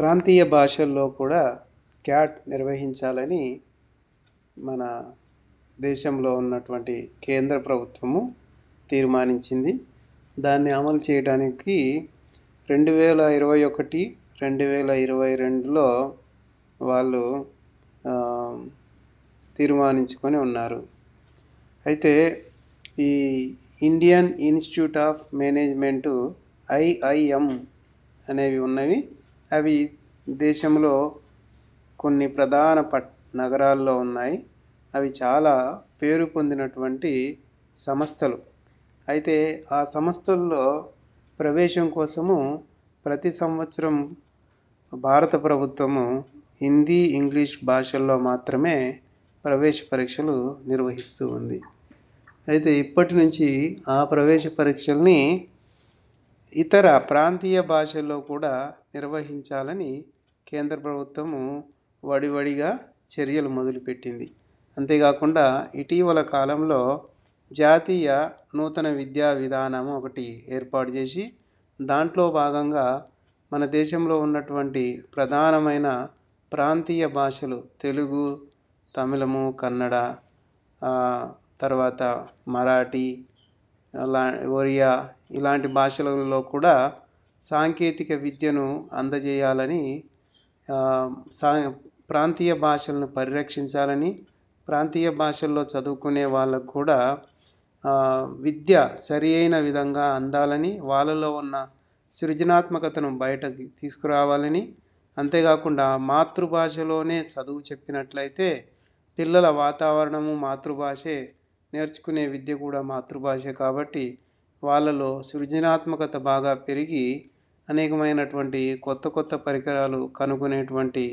ప్రాంతీయ భాషల్లో కూడా క్యాట్ నిర్వహించాలని మన దేశంలో ఉన్నటువంటి కేంద్ర ప్రభుత్వము తీర్మానించింది. దాన్ని అమలు చేయడానికి రెండు వేల ఇరవై ఒకటి రెండు వేల ఇరవై రెండులో వాళ్ళు తీర్మానించుకొని ఉన్నారు. అయితే ఈ Indian Institute of management IIM అనేవి ఉన్నవి. అవి దేశంలో కొన్ని ప్రధాన పట్ నగరాల్లో ఉన్నాయి. అవి చాలా పేరు పొందినటువంటి సంస్థలు. అయితే ఆ సంస్థల్లో ప్రవేశం కోసము ప్రతి సంవత్సరం భారత ప్రభుత్వము హిందీ ఇంగ్లీష్ భాషల్లో మాత్రమే ప్రవేశ పరీక్షలు నిర్వహిస్తూ ఉంది. అయితే ఇప్పటి నుంచి ఆ ప్రవేశ పరీక్షల్ని ఇతర ప్రాంతీయ భాషల్లో కూడా నిర్వహించాలని కేంద్ర ప్రభుత్వము వడివడిగా చర్యలు మొదలుపెట్టింది. అంతేకాకుండా ఇటీవల కాలంలో జాతీయ నూతన విద్యా విధానం ఒకటి ఏర్పాటు చేసి దాంట్లో భాగంగా మన దేశంలో ఉన్నటువంటి ప్రధానమైన ప్రాంతీయ భాషలు తెలుగు తమిళము కన్నడ తర్వాత మరాఠీ ఒరియా ఇలాంటి భాషలలో కూడా సాంకేతిక విద్యను అందజేయాలని సా ప్రాంతీయ భాషలను పరిరక్షించాలని ప్రాంతీయ భాషల్లో చదువుకునే వాళ్ళకు కూడా విద్య సరి అయిన విధంగా అందాలని వాళ్ళలో ఉన్న సృజనాత్మకతను బయటకి తీసుకురావాలని అంతేకాకుండా మాతృభాషలోనే చదువు చెప్పినట్లయితే పిల్లల వాతావరణము మాతృభాషే నేర్చుకునే విద్య కూడా మాతృభాషే కాబట్టి వాళ్ళలో సృజనాత్మకత బాగా పెరిగి అనేకమైనటువంటి కొత్త కొత్త పరికరాలు కనుగొనేటువంటి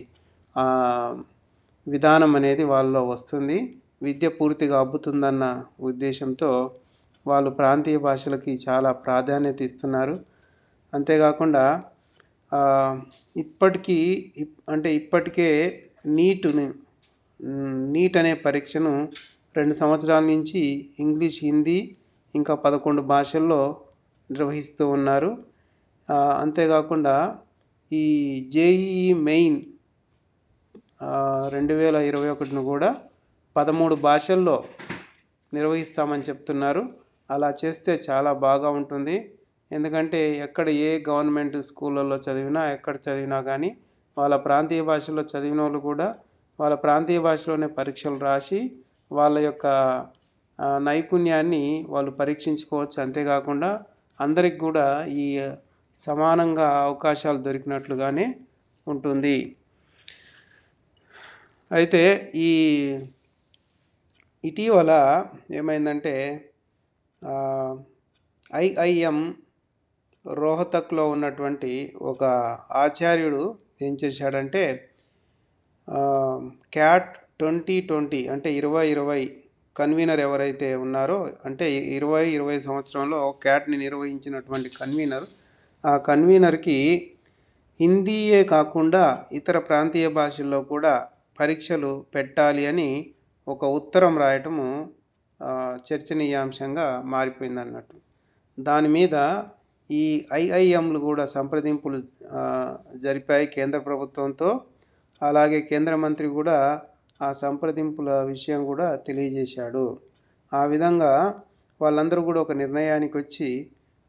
విధానం అనేది వాళ్ళలో వస్తుంది. విద్య పూర్తిగా అబ్బుతుందన్న ఉద్దేశంతో వాళ్ళు ప్రాంతీయ భాషలకి చాలా ప్రాధాన్యత ఇస్తున్నారు. అంతేకాకుండా ఇప్పటికీ అంటే ఇప్పటికే నీటుని నీట్ అనే పరీక్షను రెండు సంవత్సరాల నుంచి ఇంగ్లీష్ హిందీ ఇంకా పదకొండు భాషల్లో నిర్వహిస్తూ ఉన్నారు. అంతేకాకుండా ఈ జేఈఈ మెయిన్ రెండు వేల ఇరవై ఒకటిని కూడా పదమూడు భాషల్లో నిర్వహిస్తామని చెప్తున్నారు. అలా చేస్తే చాలా బాగా ఉంటుంది. ఎందుకంటే ఎక్కడ ఏ గవర్నమెంట్ స్కూళ్ళల్లో చదివినా ఎక్కడ చదివినా కానీ వాళ్ళ ప్రాంతీయ భాషలో చదివిన వాళ్ళు కూడా వాళ్ళ ప్రాంతీయ భాషలోనే పరీక్షలు రాసి వాళ్ళ యొక్క నైపుణ్యాన్ని వాళ్ళు పరీక్షించుకోవచ్చు. అంతేకాకుండా అందరికి కూడా ఈ సమానంగా అవకాశాలు దొరికినట్లుగానే ఉంటుంది. అయితే ఈ ఇటీవల ఏమైందంటే ఐఐఎం రోహతక్లో ఉన్నటువంటి ఒక ఆచార్యుడు ఏం చేశాడంటే క్యాట్ ట్వంటీ ట్వంటీ అంటే ఇరవై ఇరవై కన్వీనర్ ఎవరైతే ఉన్నారో అంటే ఇరవై ఇరవై సంవత్సరంలో క్యాట్ని నిర్వహించినటువంటి కన్వీనర్ ఆ కన్వీనర్కి హిందీయే కాకుండా ఇతర ప్రాంతీయ భాషల్లో కూడా పరీక్షలు పెట్టాలి అని ఒక ఉత్తరం రాయటము చర్చనీయాంశంగా మారిపోయింది అన్నట్టు దాని మీద ఈ ఐఐఎంలు కూడా సంప్రదింపులు జరిపాయి కేంద్ర ప్రభుత్వంతో. అలాగే కేంద్ర మంత్రి కూడా ఆ సంప్రదింపుల విషయం కూడా తెలియజేశాడు. ఆ విధంగా వాళ్ళందరూ కూడా ఒక నిర్ణయానికి వచ్చి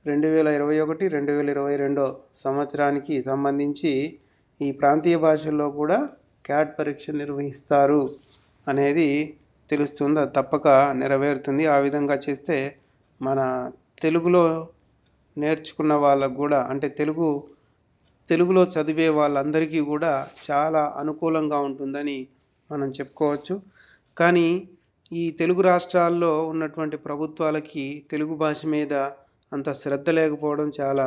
రెండు వేల ఇరవై ఒకటి రెండు వేల ఇరవై రెండో సంవత్సరానికి సంబంధించి ఈ ప్రాంతీయ భాషల్లో కూడా క్యాట్ పరీక్ష నిర్వహిస్తారు అనేది తెలుస్తుంది. అది తప్పక నెరవేరుతుంది. ఆ విధంగా చేస్తే మన తెలుగులో నేర్చుకున్న వాళ్ళకు కూడా అంటే తెలుగు తెలుగులో చదివే వాళ్ళందరికీ కూడా చాలా అనుకూలంగా ఉంటుందని మనం చెప్పుకోవచ్చు. కానీ ఈ తెలుగు రాష్ట్రాల్లో ఉన్నటువంటి ప్రభుత్వాలకి తెలుగు భాష మీద అంత శ్రద్ధ లేకపోవడం చాలా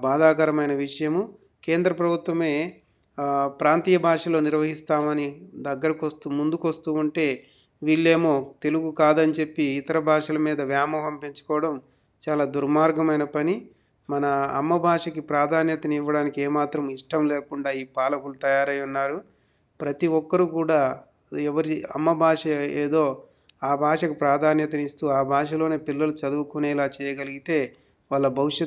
బాధాకరమైన విషయము. కేంద్ర ప్రభుత్వమే ప్రాంతీయ భాషలో నిర్వహిస్తామని దగ్గరకు వస్తూ ముందుకు వస్తూ ఉంటే వీళ్ళేమో తెలుగు కాదని చెప్పి ఇతర భాషల మీద వ్యామోహం పెంచుకోవడం చాలా దుర్మార్గమైన పని. మన అమ్మ భాషకి ప్రాధాన్యతని ఇవ్వడానికి ఏమాత్రం ఇష్టం లేకుండా ఈ పాలకులు తయారై ఉన్నారు. ప్రతి ఒక్కరూ కూడా ఎవరి అమ్మ భాష ఏదో ఆ భాషకు ప్రాధాన్యతనిస్తూ ఆ భాషలోనే పిల్లలు చదువుకునేలా చేయగలిగితే వాళ్ళ భవిష్యత్తు